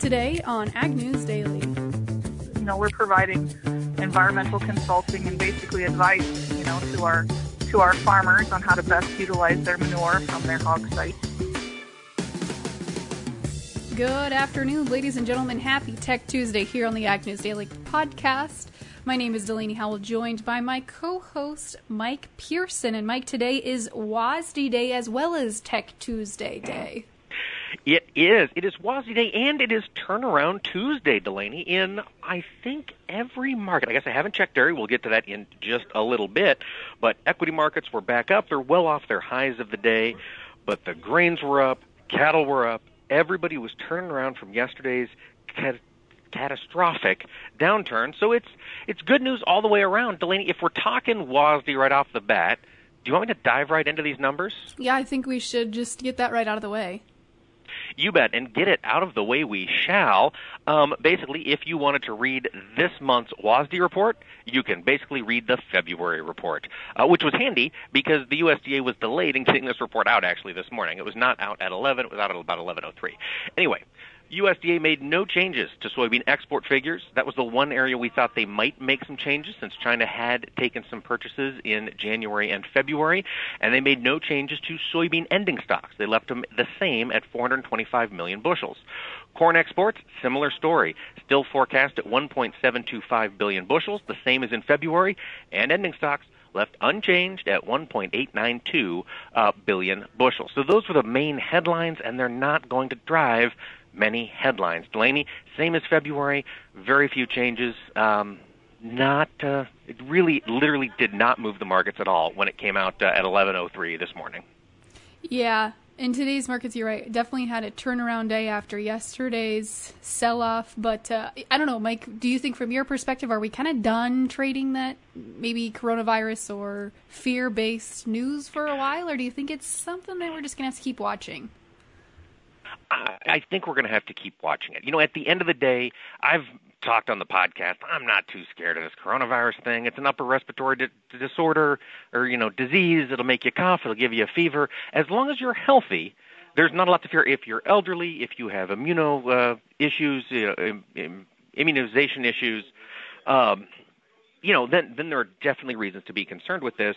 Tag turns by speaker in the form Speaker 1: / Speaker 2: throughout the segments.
Speaker 1: Today on Ag News Daily.
Speaker 2: You know, we're providing environmental consulting and basically advice, you know, to our to our farmers on how to best utilize their manure from their hog site.
Speaker 1: Good afternoon, ladies and gentlemen. Happy Tech Tuesday here on the Ag News Daily podcast. My name is Delaney Howell, joined by my co-host Mike Pearson. And Mike, today is WASDE Day as well as Tech Tuesday Day.
Speaker 3: It is. It is WASDE Day and it is Turnaround Tuesday, Delaney, in, I think, every market. I guess I haven't checked dairy. We'll get to that in just a little bit. But equity markets were back up. They're well off their highs of the day. But the grains were up, cattle were up. Everybody was turning around from yesterday's catastrophic downturn. So it's it's good news all the way around. Delaney, if we're talking WASDE right off the bat, do you want me to dive right into these numbers?
Speaker 1: Yeah, I think we should just get that right out of the way.
Speaker 3: You bet, and get it out of the way we shall. Um, basically, if you wanted to read this month's WASDE report, you can basically read the February report, uh, which was handy because the USDA was delayed in getting this report out actually this morning. It was not out at 11, it was out at about 11.03. Anyway, USDA made no changes to soybean export figures. That was the one area we thought they might make some changes since China had taken some purchases in January and February, and they made no changes to soybean ending stocks. They left them the same at 425 million bushels. Corn exports, similar story. Still forecast at 1.725 billion bushels, the same as in February, and ending stocks left unchanged at 1.892 uh, billion bushels. So those were the main headlines, and they're not going to drive many headlines. Delaney, same as February, very few changes. Um, not uh, it really literally did not move the markets at all when it came out uh, at 11:03 this morning.
Speaker 1: Yeah, in today's markets, you're right. Definitely had a turnaround day after yesterday's sell-off. But uh, I don't know, Mike. Do you think, from your perspective, are we kind of done trading that maybe coronavirus or fear-based news for a while, or do you think it's something that we're just gonna have to keep watching?
Speaker 3: I think we're going to have to keep watching it. You know, at the end of the day, I've talked on the podcast. I'm not too scared of this coronavirus thing. It's an upper respiratory di- disorder or you know disease. It'll make you cough. It'll give you a fever. As long as you're healthy, there's not a lot to fear. If you're elderly, if you have immuno uh, issues, uh, immunization issues, um, you know, then then there are definitely reasons to be concerned with this.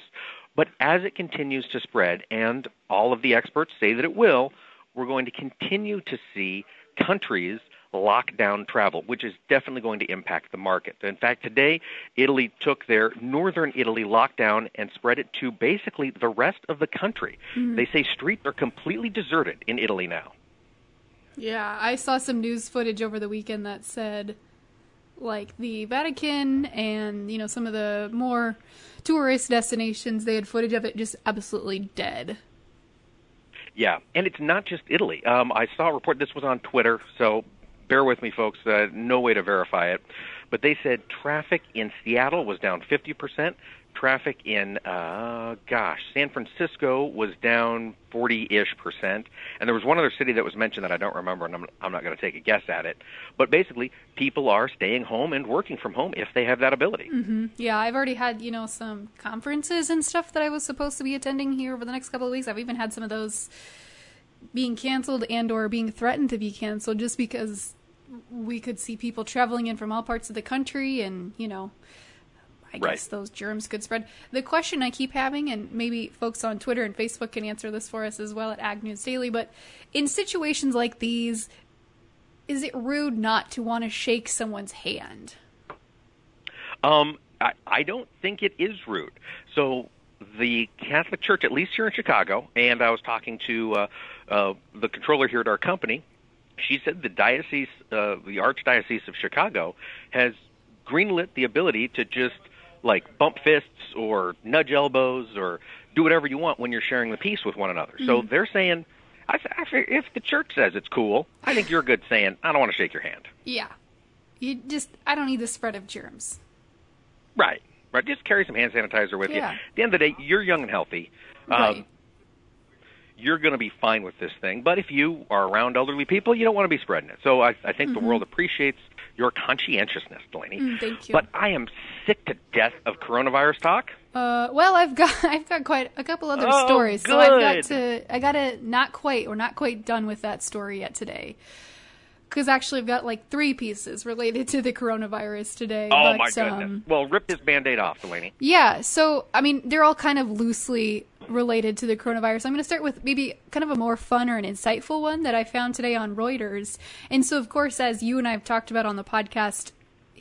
Speaker 3: But as it continues to spread, and all of the experts say that it will, we're going to continue to see countries lock down travel, which is definitely going to impact the market. In fact, today, Italy took their northern Italy lockdown and spread it to basically the rest of the country. Mm-hmm. They say streets are completely deserted in Italy now.
Speaker 1: Yeah, I saw some news footage over the weekend that said like the Vatican and, you know, some of the more tourist destinations, they had footage of it just absolutely dead.
Speaker 3: Yeah, and it's not just Italy. Um, I saw a report. This was on Twitter, so bear with me, folks. Uh, no way to verify it, but they said traffic in Seattle was down 50 percent. Traffic in, uh, gosh, San Francisco was down 40-ish percent, and there was one other city that was mentioned that I don't remember, and I'm, I'm not going to take a guess at it. But basically, people are staying home and working from home if they have that ability.
Speaker 1: Mm-hmm. Yeah, I've already had you know some conferences and stuff that I was supposed to be attending here over the next couple of weeks. I've even had some of those being canceled and or being threatened to be canceled just because we could see people traveling in from all parts of the country and you know I right. guess those germs could spread. The question I keep having, and maybe folks on Twitter and Facebook can answer this for us as well at Ag News Daily, but in situations like these, is it rude not to want to shake someone's hand?
Speaker 3: Um, I, I don't think it is rude. So the Catholic Church, at least here in Chicago, and I was talking to uh, uh, the controller here at our company. She said the diocese, uh, the Archdiocese of Chicago, has greenlit the ability to just like bump fists or nudge elbows or do whatever you want when you're sharing the peace with one another. Mm-hmm. So they're saying, I, I, if the church says it's cool, I think you're good saying, I don't want to shake your hand.
Speaker 1: Yeah. You just, I don't need the spread of germs.
Speaker 3: Right. Right. Just carry some hand sanitizer with yeah. you. At the end of the day, you're young and healthy.
Speaker 1: Um, right.
Speaker 3: You're going to be fine with this thing. But if you are around elderly people, you don't want to be spreading it. So I, I think mm-hmm. the world appreciates your conscientiousness, Delaney.
Speaker 1: Mm, thank you.
Speaker 3: But I am sick to death of coronavirus talk.
Speaker 1: Uh, well, I've got I've got quite a couple other
Speaker 3: oh,
Speaker 1: stories,
Speaker 3: good.
Speaker 1: so I've got to I got to not quite we're not quite done with that story yet today. Because actually I've got like three pieces related to the coronavirus today.
Speaker 3: Oh
Speaker 1: but,
Speaker 3: my goodness!
Speaker 1: Um,
Speaker 3: well, rip this band-aid off, Delaney.
Speaker 1: yeah, so I mean they're all kind of loosely related to the coronavirus. I'm going to start with maybe kind of a more fun or an insightful one that I found today on Reuters. And so, of course, as you and I have talked about on the podcast,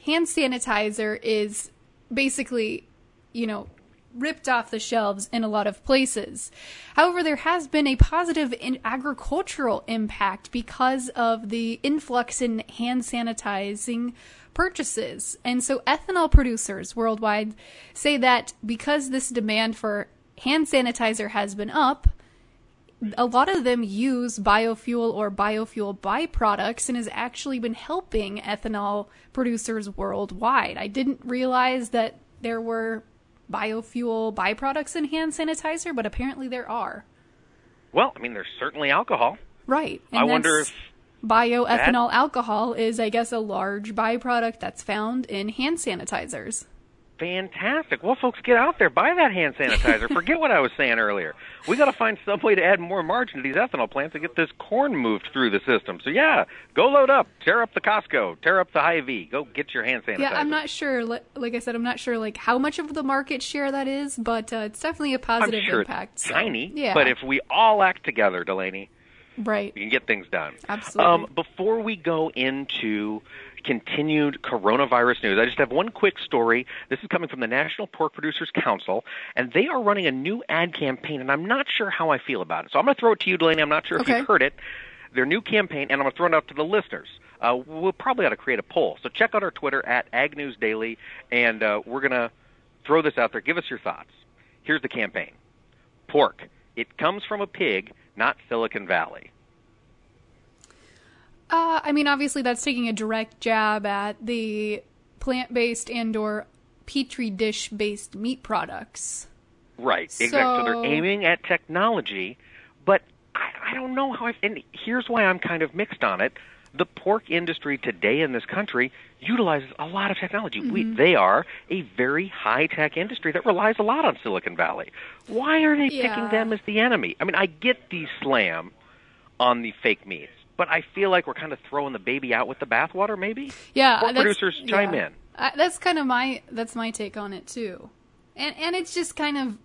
Speaker 1: hand sanitizer is basically, you know, ripped off the shelves in a lot of places. However, there has been a positive agricultural impact because of the influx in hand sanitizing purchases. And so ethanol producers worldwide say that because this demand for hand sanitizer has been up, a lot of them use biofuel or biofuel byproducts and has actually been helping ethanol producers worldwide. I didn't realize that there were biofuel byproducts in hand sanitizer, but apparently there are.
Speaker 3: Well, I mean, there's certainly alcohol.
Speaker 1: Right.
Speaker 3: I wonder if
Speaker 1: bioethanol alcohol is, I guess, a large byproduct that's found in hand sanitizers.
Speaker 3: Fantastic. Well, folks, get out there, buy that hand sanitizer. Forget what I was saying earlier. We got to find some way to add more margin to these ethanol plants to get this corn moved through the system. So yeah, go load up, tear up the Costco, tear up the Hy-Vee, go get your hand sanitizer.
Speaker 1: Yeah, I'm not sure. Like I said, I'm not sure like how much of the market share that is, but uh, it's definitely a positive
Speaker 3: sure
Speaker 1: impact.
Speaker 3: it's
Speaker 1: so,
Speaker 3: tiny,
Speaker 1: yeah,
Speaker 3: but if we all act together, Delaney,
Speaker 1: right,
Speaker 3: we can get things done.
Speaker 1: Absolutely.
Speaker 3: Um, before we go into continued coronavirus news, I just have one quick story. This is coming from the National Pork Producers Council, and they are running a new ad campaign, and I'm not sure how I feel about it. So I'm going to throw it to you, Delaney. I'm not sure if
Speaker 1: Okay.
Speaker 3: you've heard it. Their new campaign, and I'm going to throw it out to the listeners. Uh, we'll probably ought to create a poll. So check out our Twitter at Ag News Daily, and uh, we're going to throw this out there. Give us your thoughts. Here's the campaign Pork. It comes from a pig, not Silicon Valley.
Speaker 1: Uh, I mean, obviously, that's taking a direct jab at the plant-based and/or petri dish-based meat products.
Speaker 3: Right, exactly. So
Speaker 1: So-
Speaker 3: they're aiming at technology, but I, I don't know how. I, and here's why I'm kind of mixed on it. The pork industry today in this country utilizes a lot of technology. We, they are a very high tech industry that relies a lot on Silicon Valley. Why are they
Speaker 1: Yeah.
Speaker 3: picking them as the enemy? I mean, I get the slam on the fake meats, but I feel like we're kind of throwing the baby out with the bathwater. Maybe.
Speaker 1: Yeah, that's-
Speaker 3: producers, chime
Speaker 1: yeah.
Speaker 3: in.
Speaker 1: Uh, that's kind of my that's my take on it too, and and it's just kind of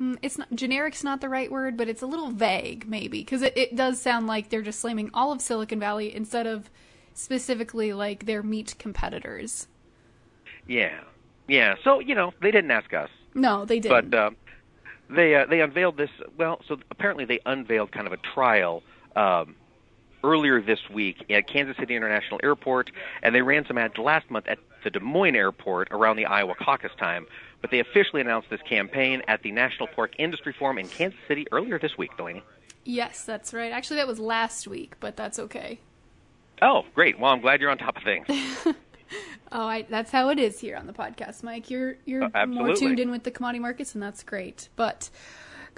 Speaker 1: mm, it's not generic's not the right word, but it's a little vague maybe because it, it does sound like they're just slamming all of Silicon Valley instead of specifically like their meat competitors.
Speaker 3: Yeah, yeah. So you know, they didn't ask us.
Speaker 1: No, they didn't.
Speaker 3: But uh, they uh, they unveiled this. Well, so apparently they unveiled kind of a trial um, earlier this week at Kansas City International Airport, and they ran some ads last month at the Des Moines Airport around the Iowa caucus time. But they officially announced this campaign at the National Pork Industry Forum in Kansas City earlier this week, Delaney.
Speaker 1: yes, that's right. Actually, that was last week, but that's okay.
Speaker 3: Oh, great. Well, I'm glad you're on top of things.
Speaker 1: Oh, I, that's how it is here on the podcast, Mike. You're you're
Speaker 3: Uh,
Speaker 1: more tuned in with the commodity markets, and that's great. But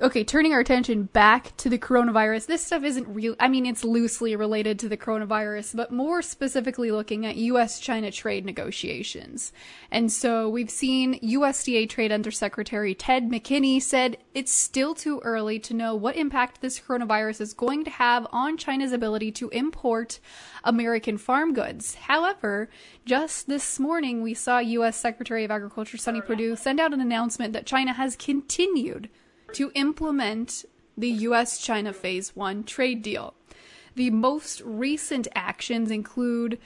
Speaker 1: okay, turning our attention back to the coronavirus. This stuff isn't real. I mean, it's loosely related to the coronavirus, but more specifically looking at U.S.-China trade negotiations. And so we've seen USDA Trade Undersecretary Ted McKinney said it's still too early to know what impact this coronavirus is going to have on China's ability to import American farm goods. However, just this morning we saw U.S. Secretary of Agriculture Sonny Perdue send out an announcement that China has continued to implement the U.S. China Phase 1 trade deal. The most recent actions include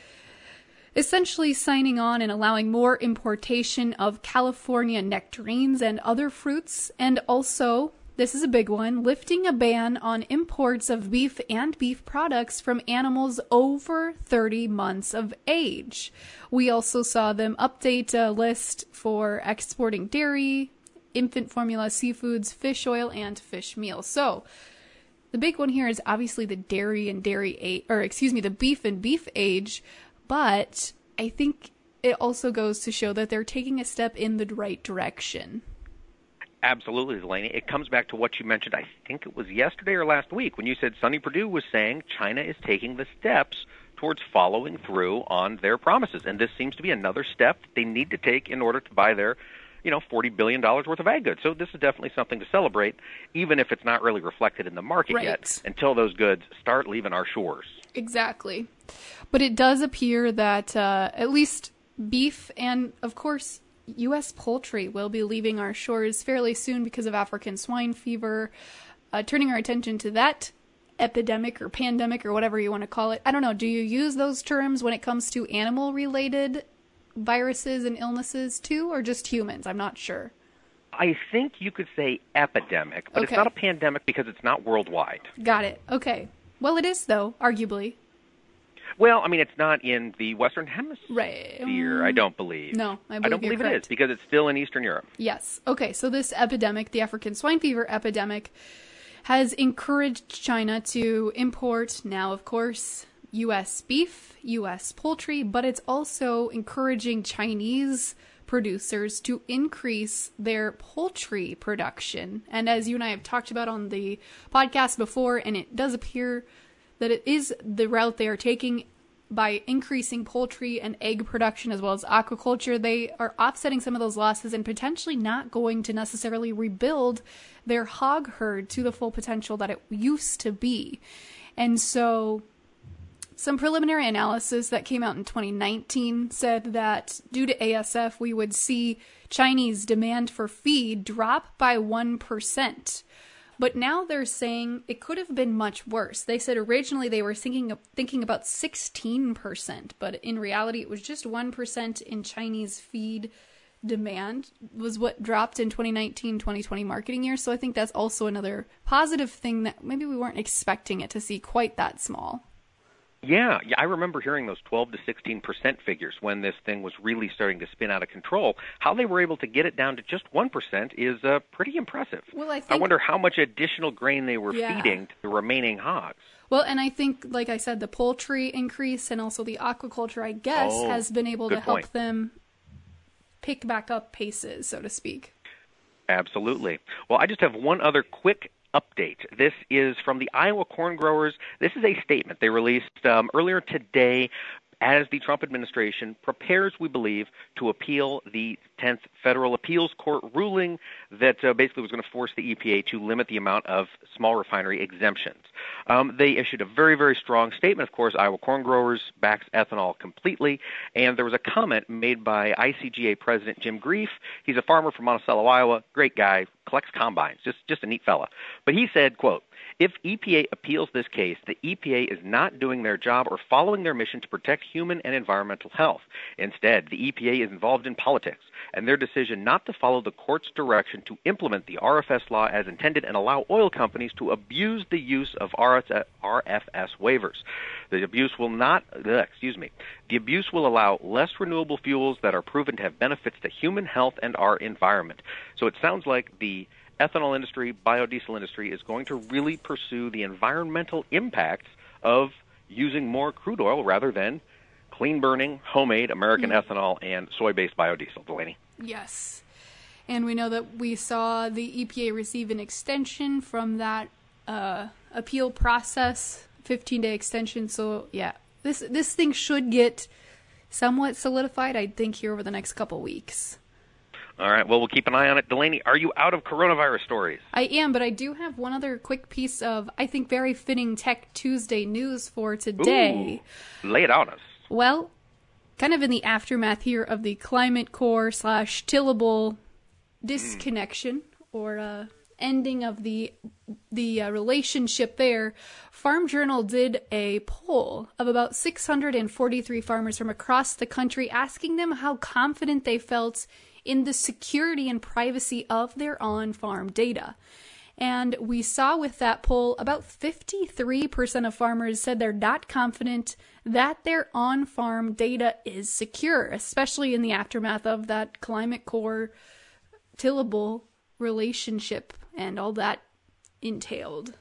Speaker 1: essentially signing on and allowing more importation of California nectarines and other fruits, and also, this is a big one, lifting a ban on imports of beef and beef products from animals over 30 months of age. We also saw them update a list for exporting dairy, infant formula, seafoods, fish oil, and fish meal. So, the big one here is obviously the dairy and dairy age, or excuse me, the beef and beef age, but I think it also goes to show that they're taking a step in the right direction.
Speaker 3: Absolutely, Delaney. It comes back to what you mentioned. I think it was yesterday or last week when you said Sonny Perdue was saying China is taking the steps towards following through on their promises, and this seems to be another step that they need to take in order to buy their you know, $40 billion worth of ag goods. So this is definitely something to celebrate, even if it's not really reflected in the market
Speaker 1: Right.
Speaker 3: yet, until those goods start leaving our shores.
Speaker 1: Exactly. But it does appear that uh, at least beef and, of course, U.S. poultry will be leaving our shores fairly soon because of African swine fever. Uh, turning our attention to that epidemic or pandemic or whatever you want to call it. I don't know. Do you use those terms when it comes to animal related viruses and illnesses too, or just humans? I'm not sure.
Speaker 3: I think you could say epidemic, but it's not a pandemic because it's not worldwide.
Speaker 1: Got it. Okay. Well, it is, though, arguably.
Speaker 3: Well, I mean, it's not in the Western Hemisphere,
Speaker 1: Right.
Speaker 3: I don't believe.
Speaker 1: No, I
Speaker 3: I don't believe it is because it's still in Eastern Europe.
Speaker 1: Yes. Okay, so this epidemic, the African swine fever epidemic, has encouraged China to import now, of course, U.S. beef, U.S. poultry, but it's also encouraging Chinese producers to increase their poultry production. And as you and I have talked about on the podcast before, and it does appear that it is the route they are taking by increasing poultry and egg production as well as aquaculture, they are offsetting some of those losses and potentially not going to necessarily rebuild their hog herd to the full potential that it used to be. And so some preliminary analysis that came out in 2019 said that due to ASF, we would see Chinese demand for feed drop by 1%. But now they're saying it could have been much worse. They said originally they were thinking thinking about 16%, but in reality it was just 1% in Chinese feed demand was what dropped in 2019-2020 marketing year. So I think that's also another positive thing that maybe we weren't expecting it to see quite that small.
Speaker 3: Yeah, yeah, I remember hearing those 12 to 16 percent figures when this thing was really starting to spin out of control. How they were able to get it down to just one percent is uh, pretty impressive.
Speaker 1: Well, I
Speaker 3: I wonder how much additional grain they were
Speaker 1: Yeah.
Speaker 3: feeding to the remaining hogs.
Speaker 1: Well, and I think, like I said, the poultry increase and also the aquaculture, I guess,
Speaker 3: Oh,
Speaker 1: has been able to help them pick back up paces, so to speak.
Speaker 3: Absolutely. Well, I just have one other quick update. This is from the Iowa corn growers. This is a statement they released um, earlier today as the Trump administration prepares, we believe, to appeal the 10th Federal Appeals Court ruling that uh, basically was going to force the EPA to limit the amount of small refinery exemptions. Um, they issued a very, very strong statement. Of course, Iowa Corn Growers backs ethanol completely, and there was a comment made by ICGA President Jim Grief. He's a farmer from Monticello, Iowa. Great guy, collects combines, just just a neat fella. But he said, "quote." If EPA appeals this case, the EPA is not doing their job or following their mission to protect human and environmental health. Instead, the EPA is involved in politics, and their decision not to follow the court's direction to implement the RFS law as intended and allow oil companies to abuse the use of RFS waivers. The abuse will not, uh, excuse me, the abuse will allow less renewable fuels that are proven to have benefits to human health and our environment. So it sounds like the ethanol industry, biodiesel industry is going to really pursue the environmental impacts of using more crude oil rather than clean burning, homemade American ethanol and soy based biodiesel. Delaney.
Speaker 1: Yes. And we know that we saw the EPA receive an extension from that uh, appeal process, 15 day extension. So, yeah, this, this thing should get somewhat solidified, I think, here over the next couple weeks.
Speaker 3: All right, well, we'll keep an eye on it. Delaney, are you out of coronavirus stories?
Speaker 1: I am, but I do have one other quick piece of, I think, very fitting Tech Tuesday news for today.
Speaker 3: Ooh, lay it on us.
Speaker 1: Well, kind of in the aftermath here of the Climate Corp slash tillable disconnection or uh, ending of the the uh, relationship there, Farm Journal did a poll of about 643 farmers from across the country asking them how confident they felt in the security and privacy of their on-farm data. And we saw with that poll about 53% of farmers said they're not confident that their on farm data is secure, especially in the aftermath of that Climate Corp tillable relationship and all that entailed.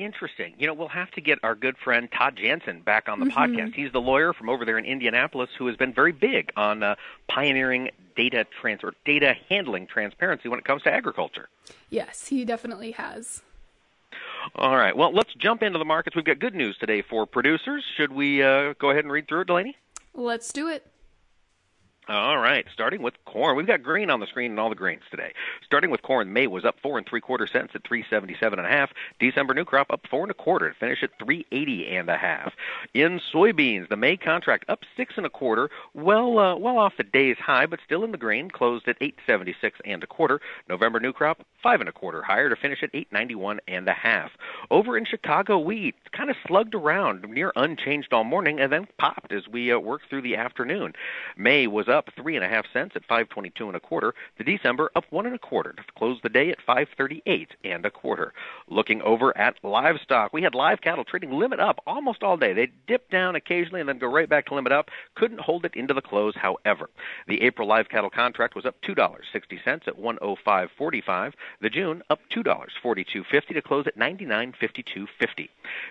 Speaker 3: Interesting. You know, we'll have to get our good friend Todd Janzen back on the podcast. He's the lawyer from over there in Indianapolis who has been very big on uh, pioneering data transfer, data handling transparency when it comes to agriculture.
Speaker 1: Yes, he definitely has.
Speaker 3: All right. Well, let's jump into the markets. We've got good news today for producers. Should we uh, go ahead and read through it, Delaney?
Speaker 1: Let's do it.
Speaker 3: All right, starting with corn. We've got green on the screen and all the greens today. Starting with corn, May was up four and three quarter cents at three seventy seven and a half. December new crop up four and a quarter to finish at three eighty and a half. In soybeans, the May contract up six and a quarter, well uh, well off the day's high, but still in the green, closed at eight seventy six and a quarter. November new crop five and a quarter higher to finish at eight ninety one and a half. Over in Chicago, wheat kind of slugged around near unchanged all morning and then popped as we uh, worked through the afternoon. May was up three and a half cents at 522 and a quarter. The December up one and a quarter to close the day at 538 and a quarter. Looking over at livestock, we had live cattle trading limit up almost all day. They dip down occasionally and then go right back to limit up. Couldn't hold it into the close, however. The April live cattle contract was up two dollars sixty cents at 105.45. The June up two dollars 42.50 to close at 99.52.50.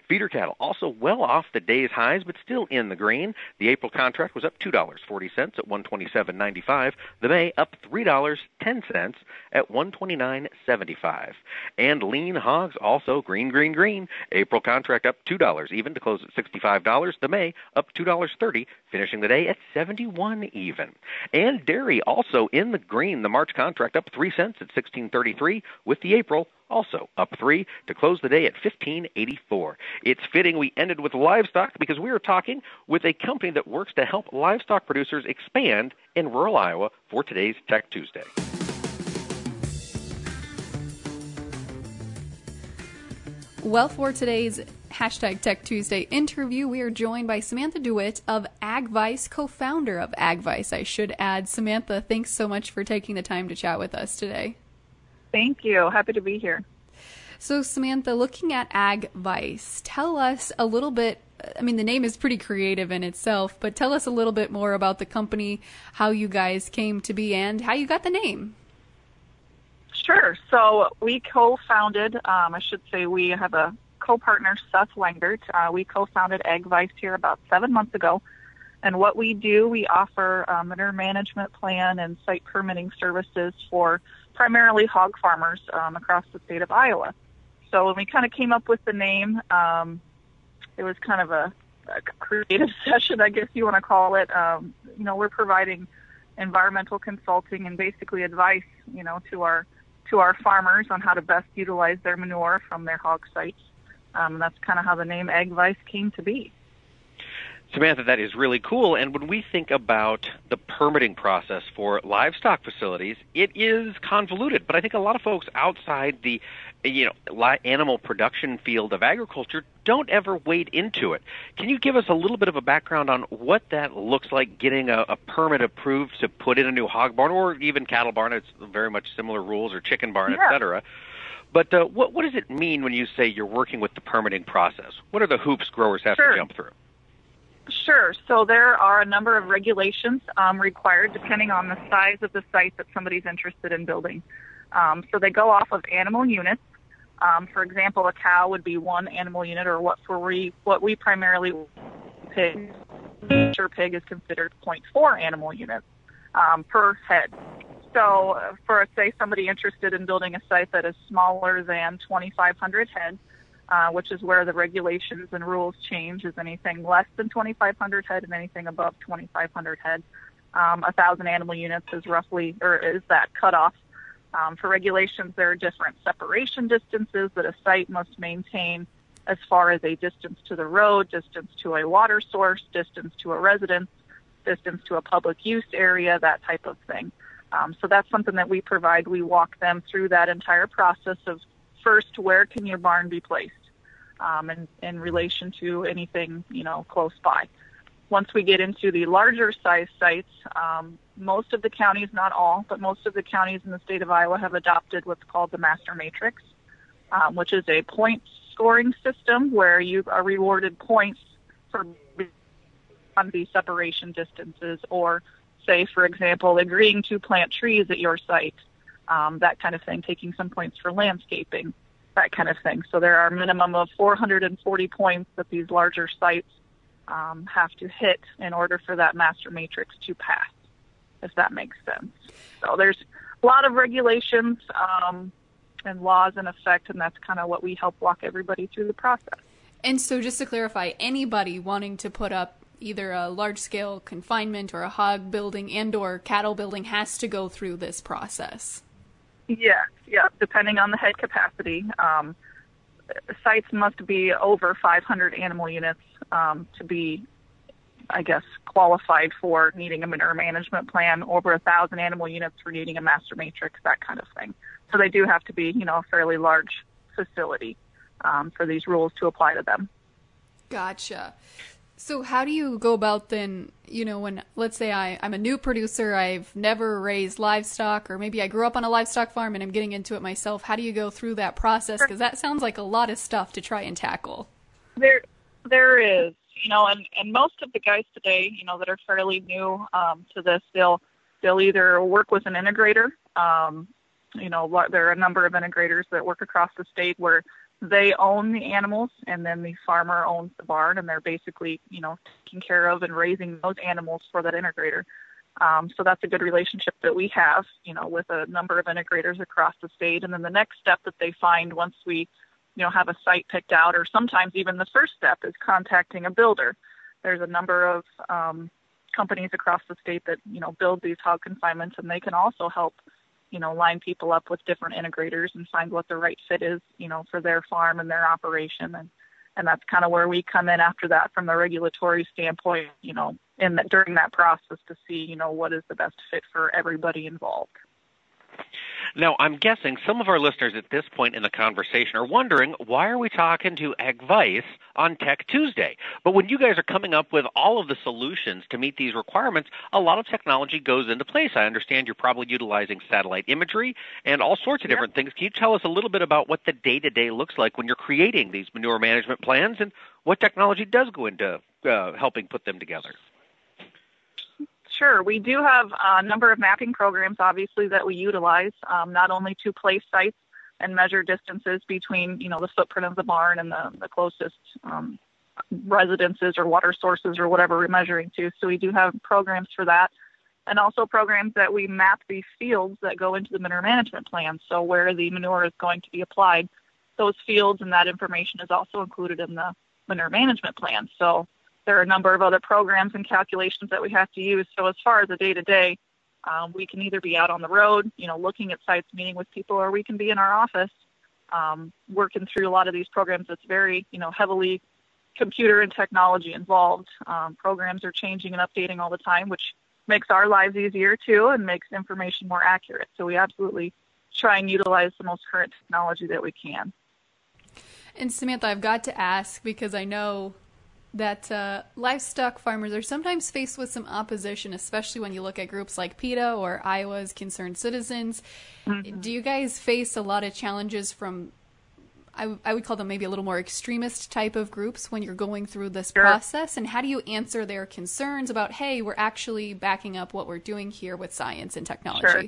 Speaker 3: Feeder cattle also well off the day's highs, but still in the green. The April contract was up two dollars forty cents at 127.95. The May up three dollars ten cents at 129.75. And lean hogs also green, green, green. April contract up two dollars even to close at sixty-five dollars. The May up two dollars thirty, finishing the day at seventy-one even. And dairy also in the green. The March contract up three cents at sixteen thirty-three, with the April also up three to close the day at 1584. It's fitting we ended with livestock because we are talking with a company that works to help livestock producers expand in rural Iowa for today's Tech Tuesday.
Speaker 1: Well, for today's hashtag Tech Tuesday interview, we are joined by Samantha DeWitt of AgVice, co founder of AgVice, I should add. Samantha, thanks so much for taking the time to chat with us today.
Speaker 2: Thank you. Happy to be here.
Speaker 1: So, Samantha, looking at AgVice, tell us a little bit. I mean, the name is pretty creative in itself, but tell us a little bit more about the company, how you guys came to be, and how you got the name.
Speaker 2: Sure. So we co-founded, um, I should say we have a co-partner, Seth Wengert. Uh, we co-founded AgVice here about seven months ago. And what we do, we offer a manure management plan and site permitting services for primarily hog farmers um, across the state of Iowa. So when we kind of came up with the name, um, it was kind of a, a creative session, I guess you want to call it. Um, you know, we're providing environmental consulting and basically advice, you know, to our to our farmers on how to best utilize their manure from their hog sites. Um, that's kind of how the name AgVice came to be.
Speaker 3: Samantha, that is really cool. And when we think about the permitting process for livestock facilities, it is convoluted. But I think a lot of folks outside the you know animal production field of agriculture don't ever wade into it. Can you give us a little bit of a background on what that looks like getting a, a permit approved to put in a new hog barn or even cattle barn? It's very much similar rules or chicken barn,
Speaker 2: yeah.
Speaker 3: et cetera. But uh, what what does it mean when you say you're working with the permitting process? What are the hoops growers have
Speaker 2: sure.
Speaker 3: to jump through?
Speaker 2: Sure. So there are a number of regulations um, required depending on the size of the site that somebody's interested in building. Um, so they go off of animal units. Um, for example, a cow would be one animal unit, or what for we what we primarily pig. Sure, pig is considered 0.4 animal units um, per head. So, for say somebody interested in building a site that is smaller than 2,500 head, uh, which is where the regulations and rules change, is anything less than 2,500 head and anything above 2,500 head. Um, thousand animal units is roughly, or is that cutoff. Um, for regulations, there are different separation distances that a site must maintain as far as a distance to the road, distance to a water source, distance to a residence, distance to a public use area, that type of thing. Um, so that's something that we provide. We walk them through that entire process of first, where can your barn be placed um, in, in relation to anything, you know, close by. Once we get into the larger size sites, um, most of the counties, not all, but most of the counties in the state of Iowa have adopted what's called the master matrix, um, which is a point scoring system where you are rewarded points for on the separation distances or say, for example, agreeing to plant trees at your site, um, that kind of thing, taking some points for landscaping, that kind of thing. So there are a minimum of 440 points that these larger sites um, have to hit in order for that master matrix to pass, if that makes sense. So there's a lot of regulations um, and laws in effect, and that's kind of what we help walk everybody through the process.
Speaker 1: And so, just to clarify, anybody wanting to put up either a large scale confinement or a hog building and or cattle building has to go through this process.
Speaker 2: Yeah, yeah, depending on the head capacity. Um, sites must be over 500 animal units um, to be, I guess, qualified for needing a manure management plan, over a thousand animal units for needing a master matrix, that kind of thing. So they do have to be, you know, a fairly large facility um, for these rules to apply to them.
Speaker 1: Gotcha. So how do you go about then, you know, when let's say I, I'm a new producer, I've never raised livestock, or maybe I grew up on a livestock farm and I'm getting into it myself. How do you go through that process? Because that sounds like a lot of stuff to try and tackle.
Speaker 2: There, there is, you know, and, and most of the guys today, you know, that are fairly new um, to this, they'll they'll either work with an integrator. Um, you know, there are a number of integrators that work across the state where they own the animals and then the farmer owns the barn and they're basically you know taking care of and raising those animals for that integrator. Um, so that's a good relationship that we have you know with a number of integrators across the state. And then the next step that they find once we you know have a site picked out or sometimes even the first step is contacting a builder. There's a number of um, companies across the state that you know build these hog confinements and they can also help you know, line people up with different integrators and find what the right fit is, you know, for their farm and their operation. And, and that's kind of where we come in after that from the regulatory standpoint, you know, in that during that process to see, you know, what is the best fit for everybody involved.
Speaker 3: Now, I'm guessing some of our listeners at this point in the conversation are wondering why are we talking to AgVice on Tech Tuesday? But when you guys are coming up with all of the solutions to meet these requirements, a lot of technology goes into place. I understand you're probably utilizing satellite imagery and all sorts of different things. Can you tell us a little bit about what the day to day looks like when you're creating these manure management plans and what technology does go into uh, helping put them together?
Speaker 2: Sure. We do have a number of mapping programs, obviously, that we utilize, um, not only to place sites and measure distances between, you know, the footprint of the barn and the, the closest um, residences or water sources or whatever we're measuring to. So we do have programs for that. And also programs that we map these fields that go into the manure management plan. So where the manure is going to be applied, those fields and that information is also included in the manure management plan. So there are a number of other programs and calculations that we have to use. So as far as the day to day, we can either be out on the road, you know, looking at sites, meeting with people, or we can be in our office um, working through a lot of these programs. It's very, you know, heavily computer and technology involved. Um, programs are changing and updating all the time, which makes our lives easier too and makes information more accurate. So we absolutely try and utilize the most current technology that we can.
Speaker 1: And Samantha, I've got to ask because I know that uh, livestock farmers are sometimes faced with some opposition, especially when you look at groups like PETA or Iowa's Concerned Citizens. Mm-hmm. Do you guys face a lot of challenges from, I, w- I would call them maybe a little more extremist type of groups when you're going through this sure. process? And how do you answer their concerns about, hey, we're actually backing up what we're doing here with science and technology?
Speaker 2: Sure.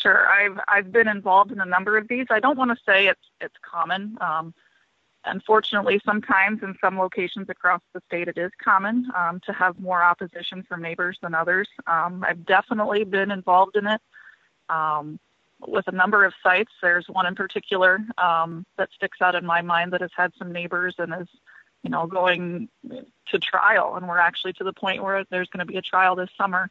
Speaker 2: Sure, I've I've been involved in a number of these. I don't want to say it's it's common. Um, Unfortunately, sometimes in some locations across the state, it is common um, to have more opposition from neighbors than others. Um, I've definitely been involved in it um, with a number of sites. There's one in particular um, that sticks out in my mind that has had some neighbors and is, you know, going to trial. And we're actually to the point where there's going to be a trial this summer.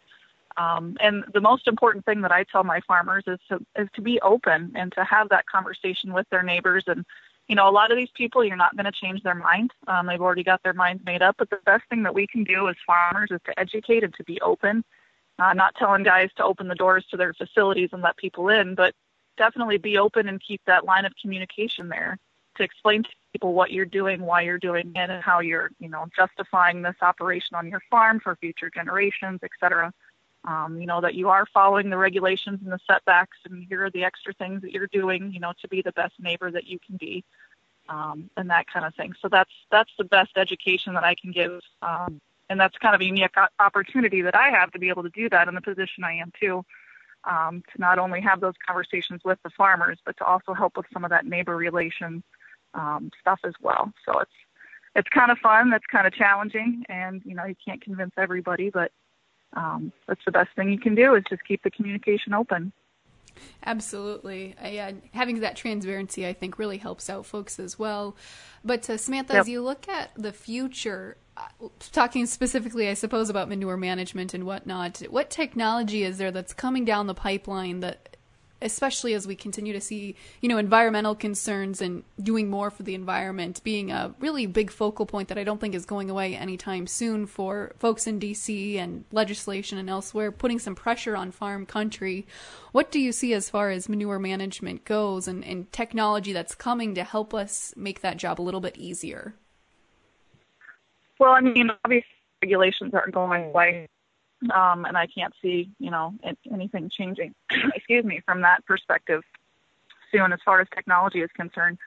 Speaker 2: Um, and the most important thing that I tell my farmers is to is to be open and to have that conversation with their neighbors and you know, a lot of these people, you're not going to change their mind. Um, they've already got their minds made up. But the best thing that we can do as farmers is to educate and to be open. Uh, not telling guys to open the doors to their facilities and let people in, but definitely be open and keep that line of communication there to explain to people what you're doing, why you're doing it, and how you're, you know, justifying this operation on your farm for future generations, et cetera um, you know, that you are following the regulations and the setbacks, and here are the extra things that you're doing, you know, to be the best neighbor that you can be, um, and that kind of thing. So that's that's the best education that I can give, um, and that's kind of a unique opportunity that I have to be able to do that in the position I am too, um, to not only have those conversations with the farmers, but to also help with some of that neighbor relation um, stuff as well. So it's it's kind of fun. That's kind of challenging, and you know, you can't convince everybody, but um, that's the best thing you can do is just keep the communication open.
Speaker 1: Absolutely. I, having that transparency, I think, really helps out folks as well. But uh, Samantha, yep. as you look at the future, talking specifically, I suppose, about manure management and whatnot, what technology is there that's coming down the pipeline that especially as we continue to see, you know, environmental concerns and doing more for the environment being a really big focal point that I don't think is going away anytime soon for folks in DC and legislation and elsewhere, putting some pressure on farm country. What do you see as far as manure management goes and, and technology that's coming to help us make that job a little bit easier?
Speaker 2: Well, I mean, obviously regulations aren't going away, um, and I can't see, you know, anything changing. excuse me, from that perspective soon. As far as technology is concerned,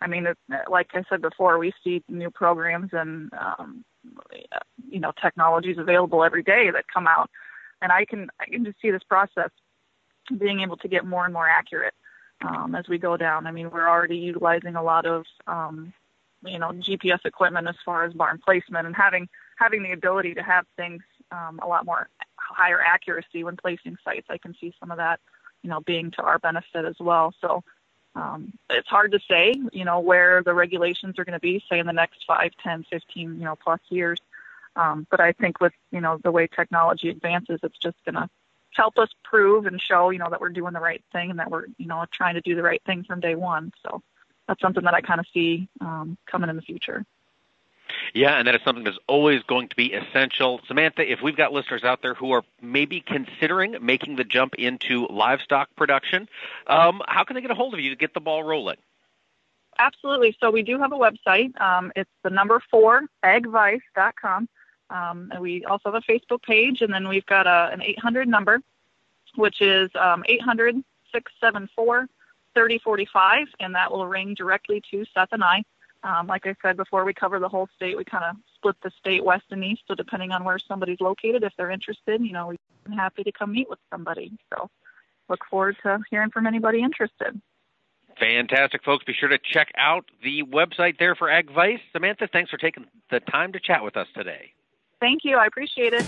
Speaker 2: I mean, like I said before, we see new programs and um, you know technologies available every day that come out, and I can I can just see this process being able to get more and more accurate um, as we go down. I mean, we're already utilizing a lot of um, you know GPS equipment as far as barn placement and having having the ability to have things um, a lot more higher accuracy when placing sites. I can see some of that you know being to our benefit as well. So um, it's hard to say you know where the regulations are going to be say in the next five, ten, fifteen you know plus years. Um, but I think with you know the way technology advances, it's just going to help us prove and show you know that we're doing the right thing and that we're you know trying to do the right thing from day one. So that's something that I kind of see um, coming in the future.
Speaker 3: Yeah, and that is something that's always going to be essential. Samantha, if we've got listeners out there who are maybe considering making the jump into livestock production, um, how can they get a hold of you to get the ball rolling?
Speaker 2: Absolutely. So we do have a website. Um, it's the number four, agvice.com. Um, and we also have a Facebook page, and then we've got a, an 800 number, which is um, 800 674 3045, and that will ring directly to Seth and I. Um, like I said before, we cover the whole state. We kind of split the state west and east. So depending on where somebody's located, if they're interested, you know, we're happy to come meet with somebody. So look forward to hearing from anybody interested.
Speaker 3: Fantastic, folks. Be sure to check out the website there for AgVice. Samantha, thanks for taking the time to chat with us today.
Speaker 2: Thank you. I appreciate it.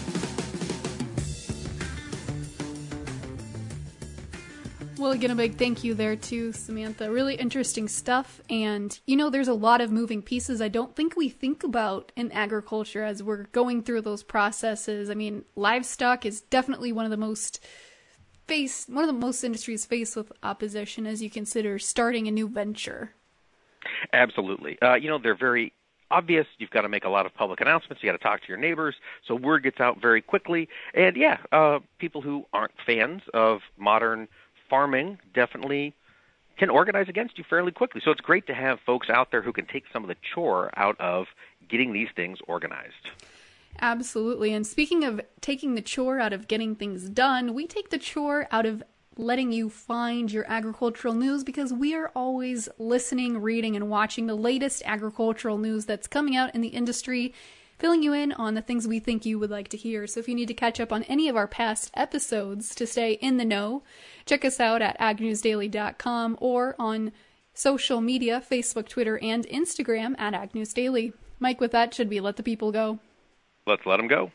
Speaker 1: Well, again, a big thank you there to Samantha. Really interesting stuff. And, you know, there's a lot of moving pieces I don't think we think about in agriculture as we're going through those processes. I mean, livestock is definitely one of the most face one of the most industries faced with opposition as you consider starting a new venture.
Speaker 3: Absolutely. Uh, you know, they're very obvious. You've got to make a lot of public announcements. You got to talk to your neighbors, so word gets out very quickly. And yeah, uh, people who aren't fans of modern farming definitely can organize against you fairly quickly. So it's great to have folks out there who can take some of the chore out of getting these things organized.
Speaker 1: Absolutely. And speaking of taking the chore out of getting things done, we take the chore out of letting you find your agricultural news because we are always listening, reading, and watching the latest agricultural news that's coming out in the industry filling you in on the things we think you would like to hear. So if you need to catch up on any of our past episodes to stay in the know, check us out at agnewsdaily.com or on social media Facebook, Twitter, and Instagram at agnewsdaily. Mike, with that, should we let the people go?
Speaker 3: Let's let them go.